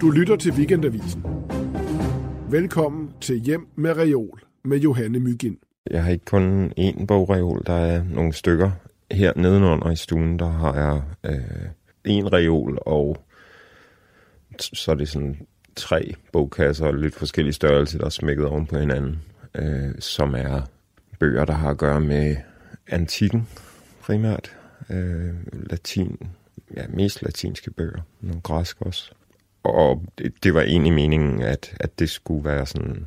Du lytter til Weekendavisen. Velkommen til Hjem med Reol med Johanne Mygind. Jeg har ikke kun én bogreol, der er nogle stykker. Her nedenunder i stuen, der har jeg øh, en reol, og så er det sådan tre bogkasser og lidt forskellige størrelser, der er smækket oven på hinanden, øh, som er bøger, der har at gøre med antikken primært. Øh, latin, ja, mest latinske bøger, nogle græsk også. Og det, det var egentlig meningen, at, at det skulle være sådan,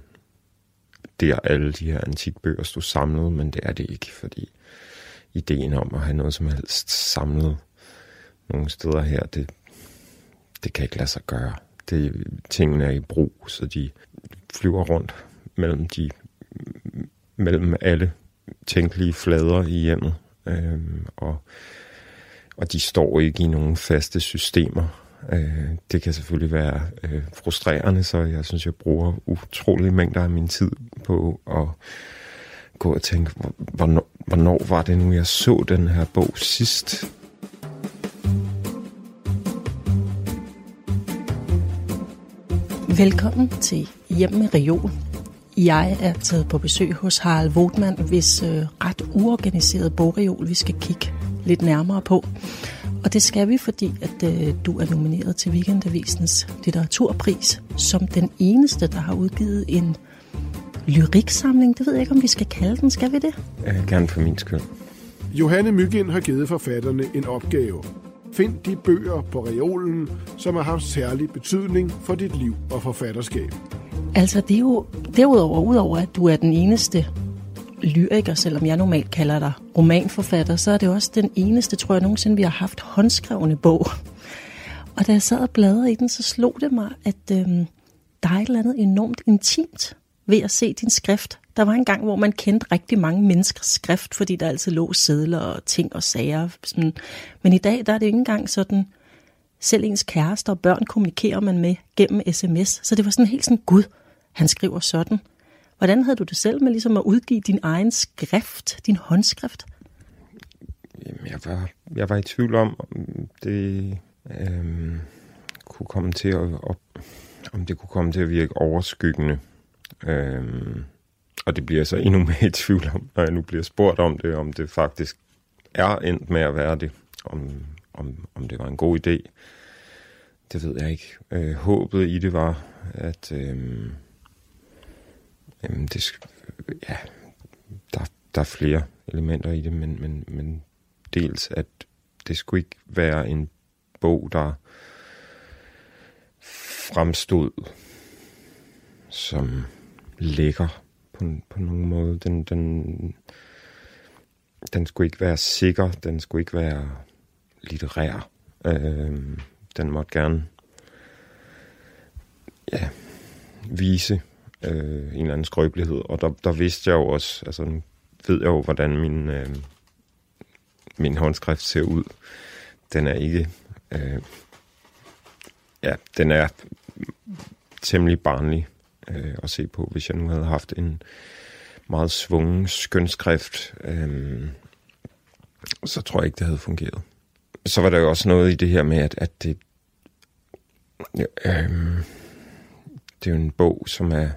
der alle de her antikbøger stod samlet, men det er det ikke, fordi ideen om at have noget som helst samlet nogle steder her, det, det kan ikke lade sig gøre. Det, tingene er i brug, så de flyver rundt mellem, de, mellem alle tænkelige flader i hjemmet. Øhm, og, og de står ikke i nogen faste systemer. Øh, det kan selvfølgelig være øh, frustrerende, så jeg synes, jeg bruger utrolige mængder af min tid på at gå og tænke, hvornår, hvornår var det nu, jeg så den her bog sidst? Velkommen til Hjem med Reol. Jeg er taget på besøg hos Harald Votman, hvis øh, ret uorganiseret bogreol vi skal kigge lidt nærmere på. Og det skal vi, fordi at øh, du er nomineret til Weekendavisens litteraturpris som den eneste, der har udgivet en lyriksamling. Det ved jeg ikke, om vi skal kalde den. Skal vi det? Øh, gerne for min skyld. Johanne Myggen har givet forfatterne en opgave. Find de bøger på reolen, som har haft særlig betydning for dit liv og forfatterskab. Altså, det er jo derudover, udover at du er den eneste lyriker, selvom jeg normalt kalder dig romanforfatter, så er det også den eneste, tror jeg, nogensinde, vi har haft håndskrevne bog. Og da jeg sad og bladrede i den, så slog det mig, at øhm, der er et eller andet enormt intimt ved at se din skrift. Der var en gang, hvor man kendte rigtig mange menneskers skrift, fordi der altid lå sædler og ting og sager. Sådan. Men i dag, der er det ikke engang sådan, selv ens kærester og børn kommunikerer man med gennem sms. Så det var sådan helt sådan, gud, han skriver sådan. Hvordan havde du det selv med ligesom at udgive din egen skrift, din håndskrift? Jamen, jeg, var, jeg var i tvivl om, om det øhm, kunne komme til at, op, om det kunne komme til at virke overskyggende. Øhm, og det bliver jeg så endnu mere i tvivl om, når jeg nu bliver spurgt om det, om det faktisk er endt med at være det. Om, om, om det var en god idé. Det ved jeg ikke. Øh, håbet i det var, at... Øh, Jamen, det, ja, der, der er flere elementer i det, men, men, men dels, at det skulle ikke være en bog, der fremstod som lækker på, på nogen måde. Den, den, den skulle ikke være sikker, den skulle ikke være litterær. Øh, den måtte gerne ja, vise øh, en eller anden skrøbelighed. Og der, der vidste jeg jo også, altså nu ved jeg jo, hvordan min, øh, min håndskrift ser ud. Den er ikke, øh, ja, den er temmelig barnlig øh, at se på, hvis jeg nu havde haft en meget svungen skønskrift, øh, så tror jeg ikke, det havde fungeret. Så var der jo også noget i det her med, at, at det, øh, det er jo en bog, som er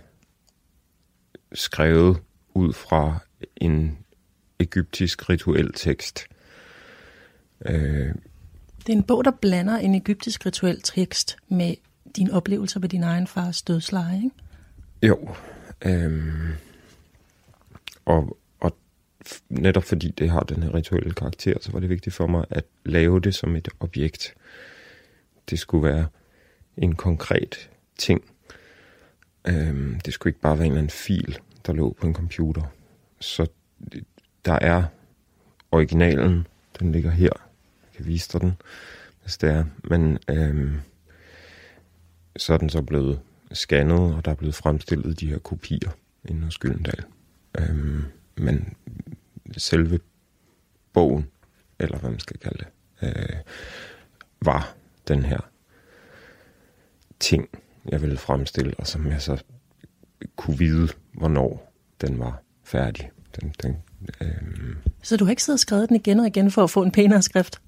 skrevet ud fra en egyptisk rituel tekst. Øh, det er en bog, der blander en egyptisk rituel tekst med dine oplevelser ved din egen fars dødsleje, ikke? Jo. Øh, og, og netop fordi det har den her rituelle karakter, så var det vigtigt for mig at lave det som et objekt. Det skulle være en konkret ting. Øhm, det skulle ikke bare være en eller anden fil, der lå på en computer. Så der er originalen, den ligger her. Jeg kan vise dig den, hvis det er. Men øhm, så er den så blevet scannet, og der er blevet fremstillet de her kopier inde hos Gyldendal. Øhm, men selve bogen, eller hvad man skal kalde det, øh, var den her ting, jeg ville fremstille, og som jeg så kunne vide, hvornår den var færdig. Den, den, øh... Så du har ikke siddet og skrevet den igen og igen for at få en pænere skrift?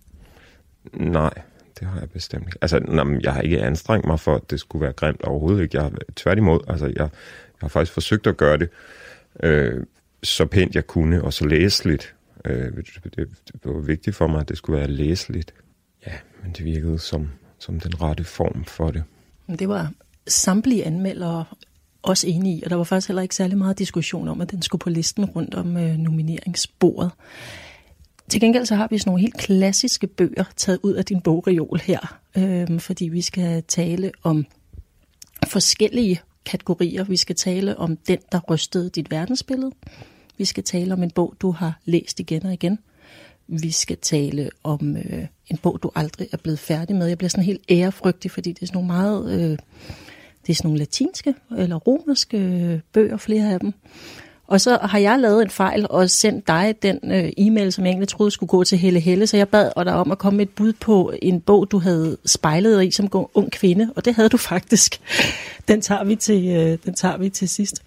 Nej, det har jeg bestemt ikke. Altså, nå, jeg har ikke anstrengt mig for, at det skulle være grimt overhovedet ikke. Jeg har tværtimod, altså, jeg, jeg har faktisk forsøgt at gøre det øh, så pænt jeg kunne, og så læseligt. Øh, det, det, var vigtigt for mig, at det skulle være læseligt. Ja, men det virkede som, som den rette form for det. Det var samtlige anmeldere også enige i, og der var faktisk heller ikke særlig meget diskussion om, at den skulle på listen rundt om øh, nomineringsbordet. Til gengæld så har vi sådan nogle helt klassiske bøger taget ud af din bogreol her, øh, fordi vi skal tale om forskellige kategorier. Vi skal tale om den, der rystede dit verdensbillede. Vi skal tale om en bog, du har læst igen og igen. Vi skal tale om øh, en bog, du aldrig er blevet færdig med. Jeg bliver sådan helt ærefrygtig, fordi det er sådan nogle meget... Øh, det er sådan nogle latinske eller romerske øh, bøger, flere af dem. Og så har jeg lavet en fejl og sendt dig den øh, e-mail, som jeg egentlig troede skulle gå til Helle Helle, så jeg bad dig om at komme med et bud på en bog, du havde spejlet dig i som ung kvinde, og det havde du faktisk. Den tager vi til, øh, den tager vi til sidst.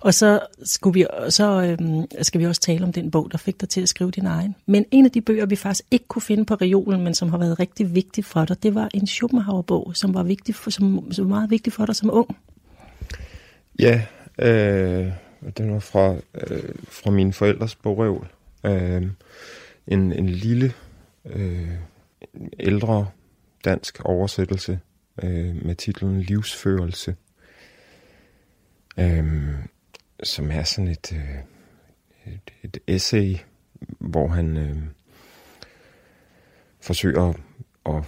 Og så, skulle vi, så øhm, skal vi også tale om den bog, der fik dig til at skrive din egen. Men en af de bøger, vi faktisk ikke kunne finde på reolen, men som har været rigtig vigtig for dig, det var en Schopenhauer-bog, som var, vigtig for, som, som var meget vigtig for dig som ung. Ja, øh, den var fra, øh, fra mine forældres bogreol. Øh, en, en lille, øh, ældre dansk oversættelse øh, med titlen Livsførelse. Øh, som er sådan et, øh, et, et essay, hvor han øh, forsøger at, at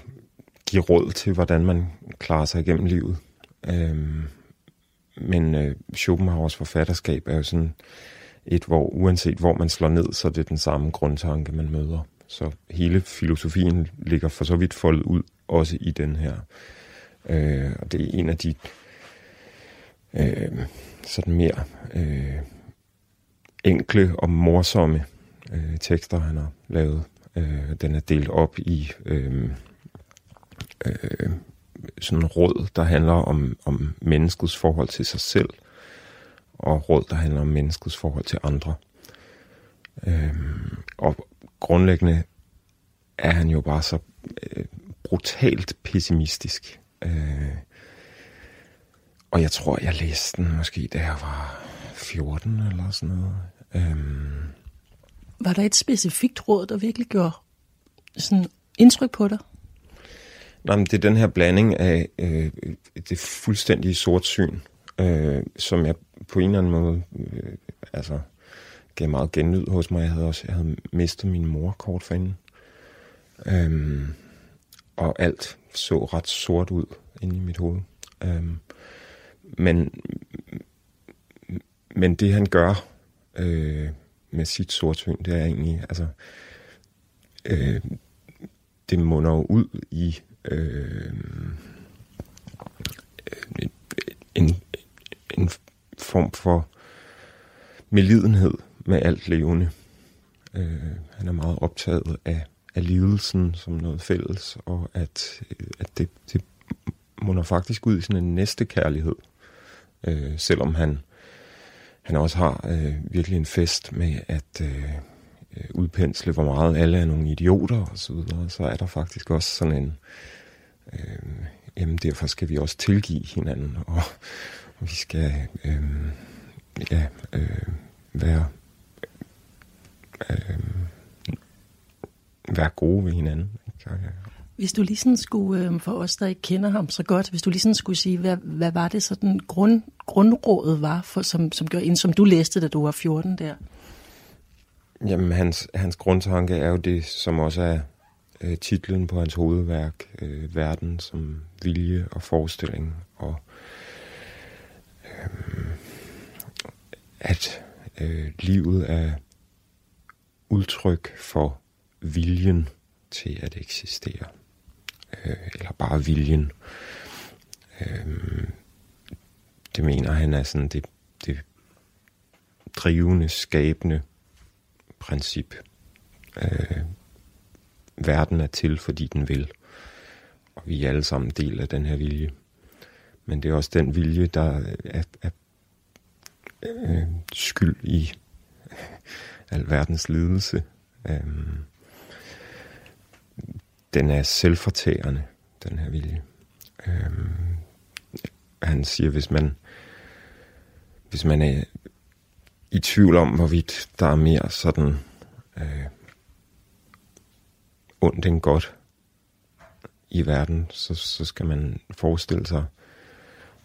give råd til, hvordan man klarer sig igennem livet. Øh, men øh, Schopenhauers forfatterskab er jo sådan et, hvor uanset hvor man slår ned, så er det den samme grundtanke, man møder. Så hele filosofien ligger for så vidt foldet ud, også i den her. Øh, og det er en af de øh, sådan mere øh, enkle og morsomme øh, tekster, han har lavet. Øh, den er delt op i øh, øh, sådan råd, der handler om, om menneskets forhold til sig selv, og råd, der handler om menneskets forhold til andre. Øh, og grundlæggende er han jo bare så øh, brutalt pessimistisk. Øh, og jeg tror, jeg læste den måske, da jeg var 14 eller sådan noget. Øhm. Var der et specifikt råd, der virkelig gjorde sådan indtryk på dig? Nej, men det er den her blanding af øh, det fuldstændige sortsyn, øh, som jeg på en eller anden måde øh, altså, gav meget genlyd hos mig. Jeg havde også jeg havde mistet min mor kort forinden. Øhm, og alt så ret sort ud inde i mit hoved. Øhm, men, men det han gør øh, med sit sortsyn, det er egentlig, altså, øh, det munder jo ud i øh, en, en form for melidenhed med alt levende. Øh, han er meget optaget af, af lidelsen som noget fælles, og at, øh, at det, det munder faktisk ud i sådan en næste kærlighed øh, selvom han, han også har øh, virkelig en fest med at øh, udpensle, hvor meget alle er nogle idioter og så videre, så er der faktisk også sådan en, øh, jamen derfor skal vi også tilgive hinanden, og, og vi skal øh, ja, øh, være, øh, være gode ved hinanden. Ikke? Hvis du lige sådan skulle, øh, for os der ikke kender ham så godt, hvis du lige sådan skulle sige, hvad, hvad var det sådan grund, grundrådet var, for, som, som, gjorde, som du læste, da du var 14 der? Jamen, hans, hans grundtanke er jo det, som også er øh, titlen på hans hovedværk, øh, Verden som vilje og forestilling, og øh, at øh, livet er udtryk for viljen til at eksistere øh, eller bare viljen. Øh, det mener han er sådan det, det drivende, skabende princip. Øh, verden er til, fordi den vil. Og vi er alle sammen del af den her vilje. Men det er også den vilje, der er, er øh, skyld i al verdens lidelse. Øhm, den er selvfortærende, den her vilje. Øhm, han siger, hvis man, hvis man er i tvivl om, hvorvidt der er mere sådan øh, ondt end godt i verden, så, så skal man forestille sig,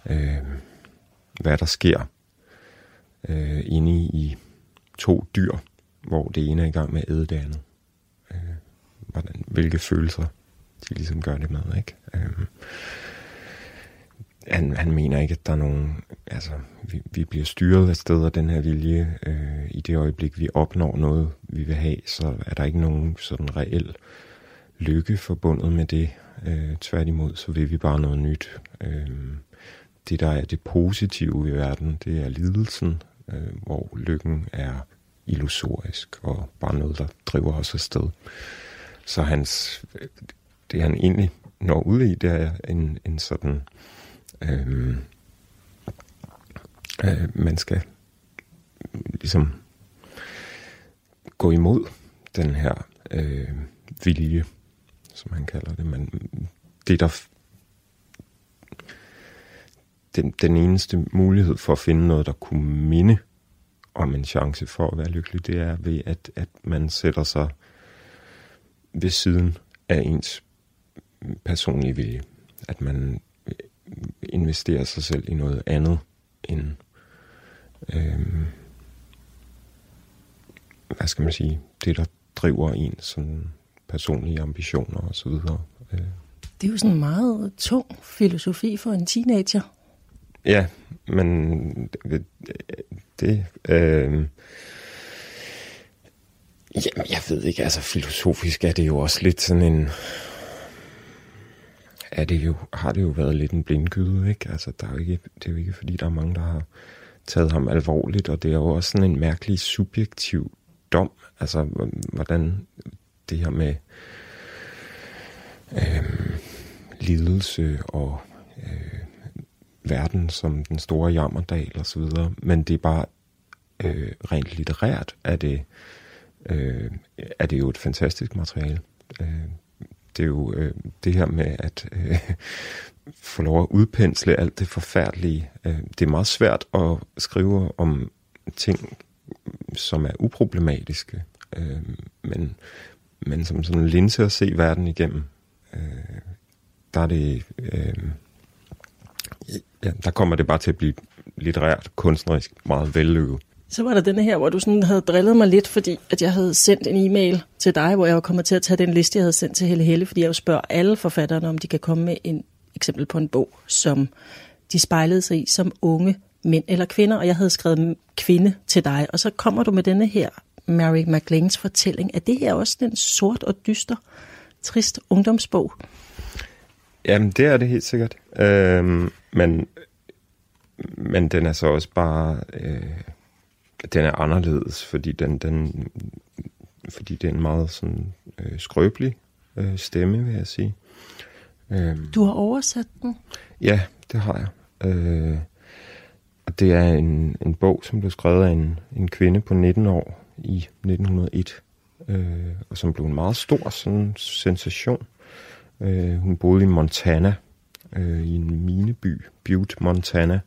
øh, hvad der sker øh, inde i to dyr, hvor det ene er i gang med at æde det andet. Øh, hvordan, hvilke følelser de ligesom gør det med, ikke? Øh, han, han mener ikke, at der er nogen... Altså, vi, vi bliver styret af sted af den her vilje. Øh, I det øjeblik, vi opnår noget, vi vil have, så er der ikke nogen sådan reel lykke forbundet med det. Øh, tværtimod, så vil vi bare noget nyt. Øh, det, der er det positive i verden, det er lidelsen, øh, hvor lykken er illusorisk og bare noget, der driver os afsted. Så hans, det han egentlig når ud i, det er en, en sådan øh, øh, man skal ligesom gå imod den her øh, vilje, som han kalder det. Man, det der den, den eneste mulighed for at finde noget, der kunne minde om en chance for at være lykkelig, det er ved, at, at man sætter sig ved siden af ens personlige vilje. At man øh, investerer sig selv i noget andet end, øhm, hvad skal man sige, det der driver en sådan personlige ambitioner og så videre. Øh. Det er jo sådan en meget tung filosofi for en teenager. Ja, men det, det øh, jamen, jeg ved ikke, altså filosofisk er det jo også lidt sådan en, er det jo, har det jo været lidt en blindgyde, ikke? Altså, der er jo ikke, det er jo ikke, fordi der er mange, der har taget ham alvorligt, og det er jo også sådan en mærkelig subjektiv dom, altså, hvordan det her med øh, lidelse og øh, verden som den store jammerdal og så videre, men det er bare øh, rent litterært, er det, øh, er det jo et fantastisk materiale. Øh, det er jo øh, det her med at øh, få lov at udpensle alt det forfærdelige. Øh, det er meget svært at skrive om ting, som er uproblematiske, øh, men, men som sådan en linse at se verden igennem. Øh, der er det... Øh, ja, der kommer det bare til at blive litterært, kunstnerisk meget vellykket. Så var der denne her, hvor du sådan havde drillet mig lidt, fordi at jeg havde sendt en e-mail til dig, hvor jeg var kommet til at tage den liste, jeg havde sendt til Helle Helle, fordi jeg jo spørger alle forfatterne, om de kan komme med en eksempel på en bog, som de spejlede sig i som unge mænd eller kvinder, og jeg havde skrevet kvinde til dig, og så kommer du med denne her Mary McLeans fortælling. Er det her også den sort og dyster, trist ungdomsbog? Jamen, det er det helt sikkert. Øhm, men, men den er så også bare... Øh den er anderledes, fordi den, den fordi det er en meget sådan øh, skrøbelig øh, stemme, vil jeg sige. Øhm, du har oversat den? Ja, det har jeg. Øh, og det er en, en bog, som blev skrevet af en, en kvinde på 19 år i 1901, øh, og som blev en meget stor sådan, sensation. Øh, hun boede i Montana, øh, i en mineby, Butte, Montana.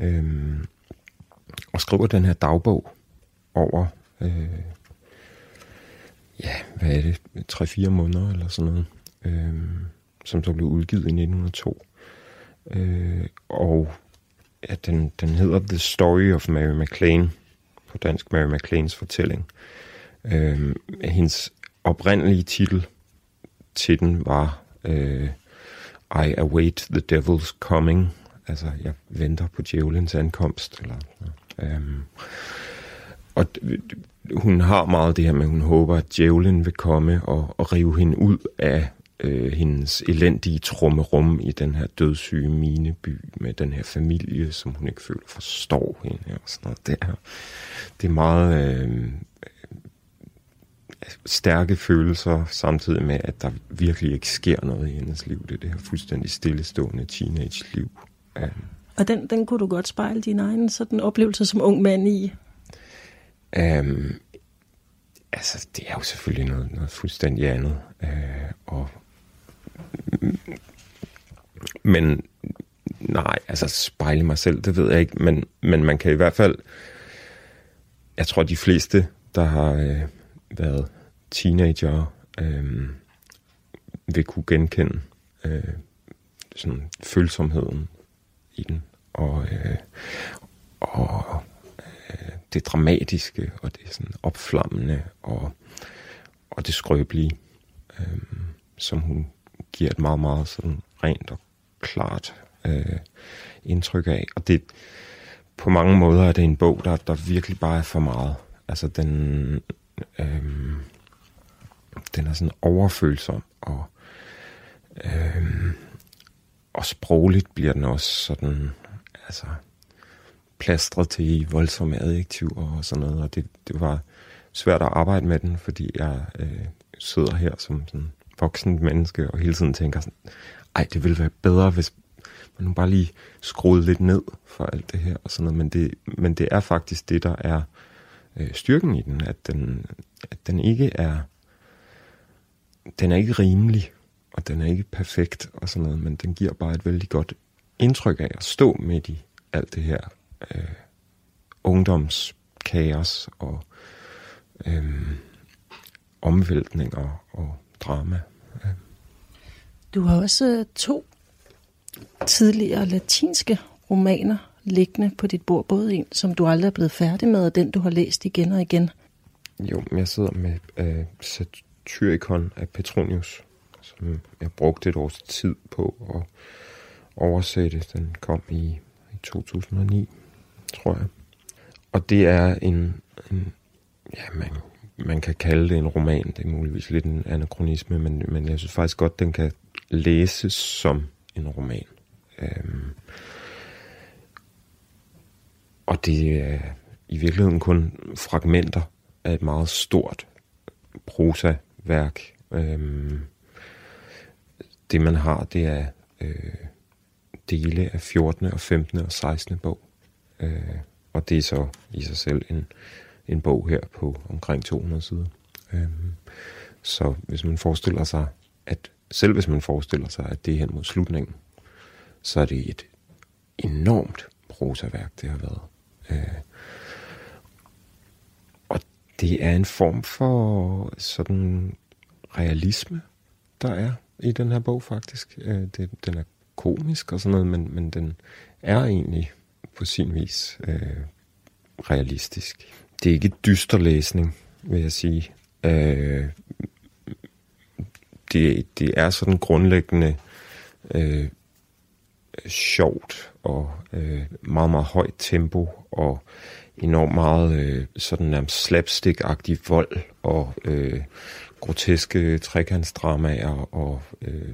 Øh, og skriver den her dagbog over, øh, ja, hvad er det, 3-4 måneder eller sådan noget, øh, som så blev udgivet i 1902. Øh, og ja, den, den hedder The Story of Mary McLean, på dansk Mary McLeans fortælling. Øh, hendes oprindelige titel til den var øh, I Await the Devil's Coming, altså jeg venter på djævelens ankomst, eller øh, og hun har meget det her med, at hun håber, at djævlen vil komme og, og rive hende ud af øh, hendes elendige trummerum i den her dødssyge mineby med den her familie, som hun ikke føler forstår hende. Og sådan noget. Det, er, det er meget øh, stærke følelser, samtidig med, at der virkelig ikke sker noget i hendes liv. Det er det her fuldstændig stillestående teenage-liv. Øh. Og den, den kunne du godt spejle din egen sådan oplevelse som ung mand i? Um, altså, det er jo selvfølgelig noget, noget fuldstændig andet. Øh, og, men nej, altså spejle mig selv, det ved jeg ikke, men, men man kan i hvert fald, jeg tror de fleste, der har øh, været teenager, øh, vil kunne genkende øh, sådan følsomheden i den, og, øh, og øh, det dramatiske, og det sådan opflammende, og, og det skrøbelige, øh, som hun giver et meget, meget sådan rent og klart øh, indtryk af. Og det, på mange måder er det en bog, der, der virkelig bare er for meget. Altså den, øh, den er sådan overfølsom, og, øh, og sprogligt bliver den også sådan, altså plastret til voldsomme adjektiver og sådan noget, og det, det var svært at arbejde med den, fordi jeg øh, sidder her som sådan voksen menneske og hele tiden tænker sådan, ej, det ville være bedre, hvis man nu bare lige skruede lidt ned for alt det her og sådan noget, men det, men det er faktisk det, der er øh, styrken i den, at den, at den ikke er, den er ikke rimelig, og den er ikke perfekt og sådan noget, men den giver bare et vældig godt indtryk af at stå midt i alt det her øh, ungdomskaos og øh, omvæltninger og drama. Øh. Du har også øh, to tidligere latinske romaner liggende på dit bord. Både en, som du aldrig er blevet færdig med, og den, du har læst igen og igen. Jo, jeg sidder med øh, Satyricon af Petronius, som jeg brugte et års tid på at oversætte. Den kom i, i 2009, tror jeg. Og det er en, en ja, man, man kan kalde det en roman. Det er muligvis lidt en anachronisme, men, men jeg synes faktisk godt, den kan læses som en roman. Øhm, og det er i virkeligheden kun fragmenter af et meget stort prosa-værk. Øhm, det man har, det er øh, dele af 14., og 15. og 16. bog. Øh, og det er så i sig selv en, en bog her på omkring 200 sider. Øhm, så hvis man forestiller sig, at selv hvis man forestiller sig, at det er hen mod slutningen, så er det et enormt prosaværk, det har været. Øh, og det er en form for sådan realisme, der er i den her bog faktisk. Øh, det, den er komisk og sådan noget, men, men den er egentlig på sin vis øh, realistisk. Det er ikke dyster læsning, vil jeg sige. Øh, det, det er sådan grundlæggende øh, sjovt og øh, meget, meget højt tempo og enormt meget øh, sådan nærmest slapstick-agtig vold og øh, groteske trekantsdramaer og øh,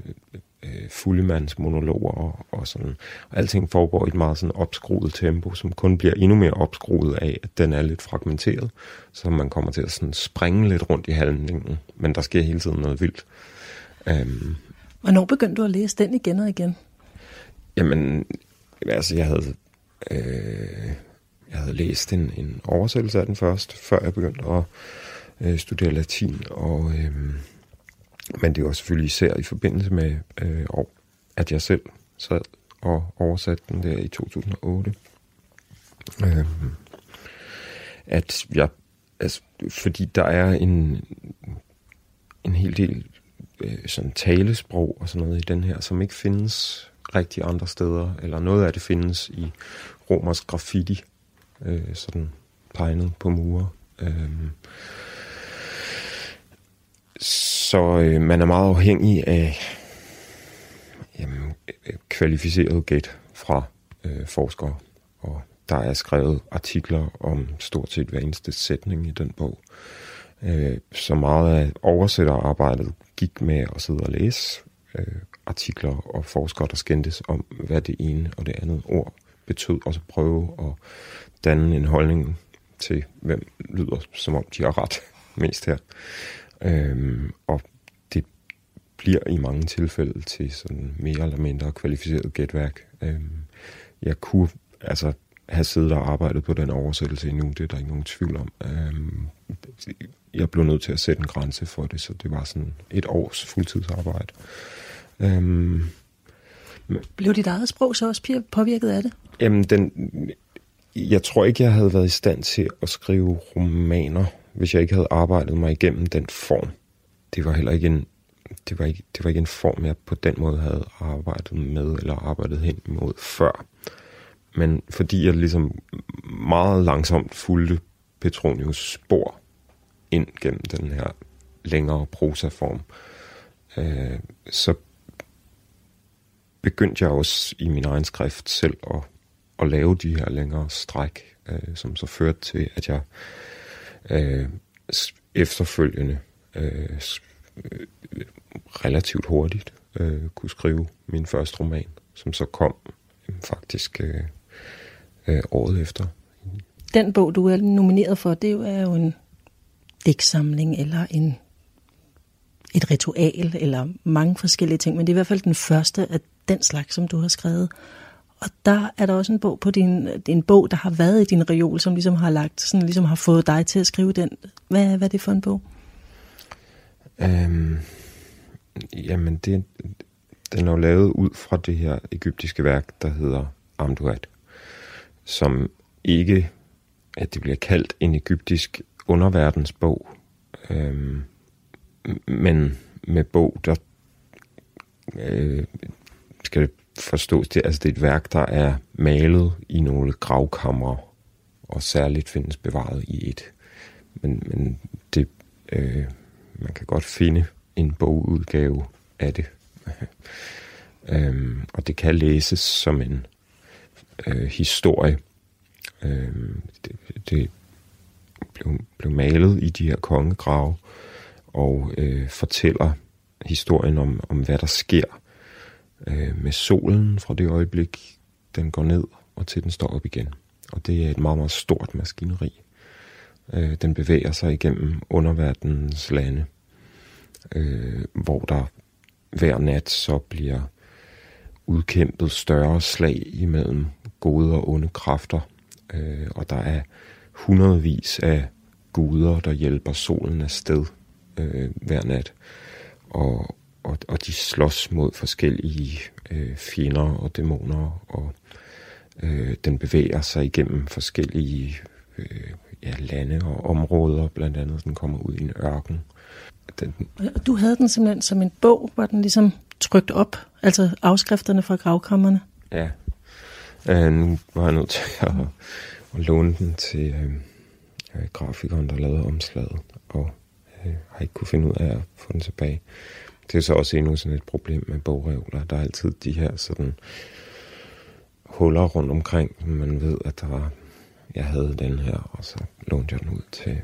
øh, fuldemandsmonologer og, og sådan. Og alting foregår i et meget sådan opskruet tempo, som kun bliver endnu mere opskruet af, at den er lidt fragmenteret, så man kommer til at sådan springe lidt rundt i handlingen, men der sker hele tiden noget vildt. Um, Hvornår begyndte du at læse den igen og igen? Jamen, altså jeg havde, øh, jeg havde læst en, en oversættelse af den først, før jeg begyndte at øh, studere latin, og, øh, men det var selvfølgelig især i forbindelse med, øh, at jeg selv sad og oversatte den der i 2008. Øh, at jeg, altså, fordi der er en, en hel del øh, sådan talesprog og sådan noget i den her, som ikke findes rigtig andre steder, eller noget af det findes i romers graffiti, øh, sådan tegnet på mure. Øh, så øh, man er meget afhængig af jamen, øh, kvalificeret gæt fra øh, forskere, og der er skrevet artikler om stort set hver eneste sætning i den bog. Øh, så meget af oversætterarbejdet gik med at sidde og læse øh, artikler og forskere, der skændtes om, hvad det ene og det andet ord betød, og så prøve at danne en holdning til, hvem lyder som om de har ret mest her. Øhm, og det bliver i mange tilfælde til sådan mere eller mindre kvalificeret gætværk. Øhm, jeg kunne, altså have siddet og arbejdet på den oversættelse endnu. Det er der ikke nogen tvivl om. Øhm, jeg blev nødt til at sætte en grænse for det, så det var sådan et års fuldtidsarbejde. Øhm, Blev dit eget sprog så også påvirket af det? Jamen, den, jeg tror ikke, jeg havde været i stand til at skrive romaner, hvis jeg ikke havde arbejdet mig igennem den form. Det var heller ikke en, det var ikke, det var ikke en form, jeg på den måde havde arbejdet med eller arbejdet hen imod før. Men fordi jeg ligesom meget langsomt fulgte Petronius spor ind gennem den her længere prosaform, øh, så begyndte jeg også i min egen skrift selv at, at lave de her længere stræk, øh, som så førte til, at jeg øh, Øh, efterfølgende øh, øh, relativt hurtigt øh, kunne skrive min første roman, som så kom øh, faktisk øh, øh, året efter. Den bog, du er nomineret for, det er jo en digtsamling eller en et ritual eller mange forskellige ting, men det er i hvert fald den første af den slags, som du har skrevet. Og der er der også en bog på din, en bog, der har været i din reol, som ligesom har lagt, sådan ligesom har fået dig til at skrive den. Hvad, hvad er det for en bog? Øhm, jamen, det, den er jo lavet ud fra det her egyptiske værk, der hedder Amduat, som ikke, at det bliver kaldt en egyptisk underverdensbog, øhm, men med bog, der øh, skal det forstås, det, altså det er et værk, der er malet i nogle gravkamre, og særligt findes bevaret i et. Men, men det, øh, man kan godt finde en bogudgave af det. øhm, og det kan læses som en øh, historie. Øhm, det, det blev, blev malet i de her kongegrave, og øh, fortæller historien om, om, hvad der sker øh, med solen fra det øjeblik, den går ned, og til den står op igen. Og det er et meget, meget stort maskineri. Øh, den bevæger sig igennem underverdens lande, øh, hvor der hver nat så bliver udkæmpet større slag imellem gode og onde kræfter. Øh, og der er hundredvis af guder, der hjælper solen afsted øh, hver nat. Og, og, og de slås mod forskellige øh, fjender og dæmoner, og øh, den bevæger sig igennem forskellige øh, ja, lande og områder, blandt andet den kommer ud i en ørken. Den, og du havde den simpelthen som en bog, hvor den ligesom trykt op, altså afskrifterne fra gravkammerne? Ja, øh, nu var jeg nødt til at, at låne den til øh, grafikeren, der lavede omslaget, og øh, har ikke kunne finde ud af at få den tilbage. Det er så også endnu sådan et problem med bogreoler. Der er altid de her sådan huller rundt omkring, man ved, at der var, jeg havde den her, og så lånte jeg den ud til...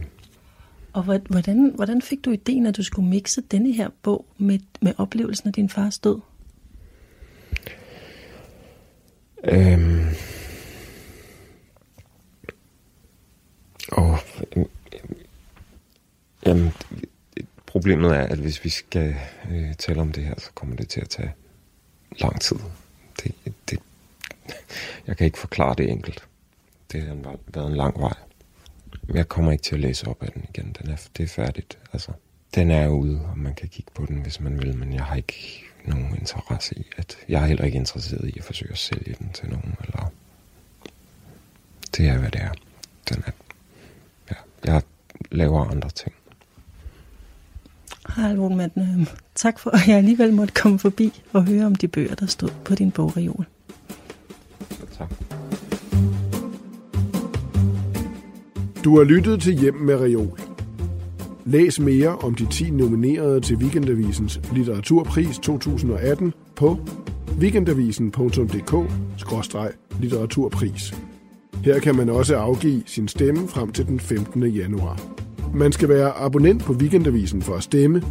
Og hvordan, hvordan fik du ideen, at du skulle mixe denne her bog med, med oplevelsen af din fars død? Øhm, og, jamen, Problemet er, at hvis vi skal øh, tale om det her, så kommer det til at tage lang tid. Det, det, jeg kan ikke forklare det enkelt. Det har været en lang vej. Jeg kommer ikke til at læse op af den igen. Den er, det er færdigt. Altså, den er ude, og man kan kigge på den, hvis man vil, men jeg har ikke nogen interesse i, at jeg er heller ikke interesseret i at forsøge at sælge den til nogen, eller det er, hvad det er. Den er ja, jeg laver andre ting. Harald men øh, tak for, at jeg alligevel måtte komme forbi og høre om de bøger, der stod på din bogreol. Tak. Du har lyttet til Hjem med Reol. Læs mere om de 10 nominerede til Weekendavisens litteraturpris 2018 på weekendavisen.dk-litteraturpris. Her kan man også afgive sin stemme frem til den 15. januar. Man skal være abonnent på Weekendavisen for at stemme.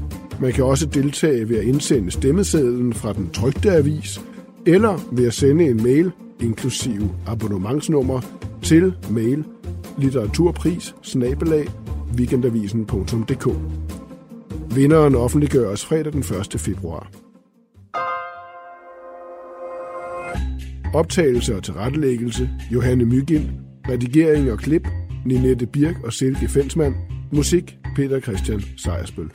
Man kan også deltage ved at indsende stemmesedlen fra den trygte avis, eller ved at sende en mail, inklusive abonnementsnummer, til mail litteraturpris weekendavisen.dk. Vinderen offentliggøres fredag den 1. februar. Optagelse og tilrettelæggelse Johanne Mygind. Redigering og klip Ninette Birk og Silke Fensmann. Musik Peter Christian Sejersbøl.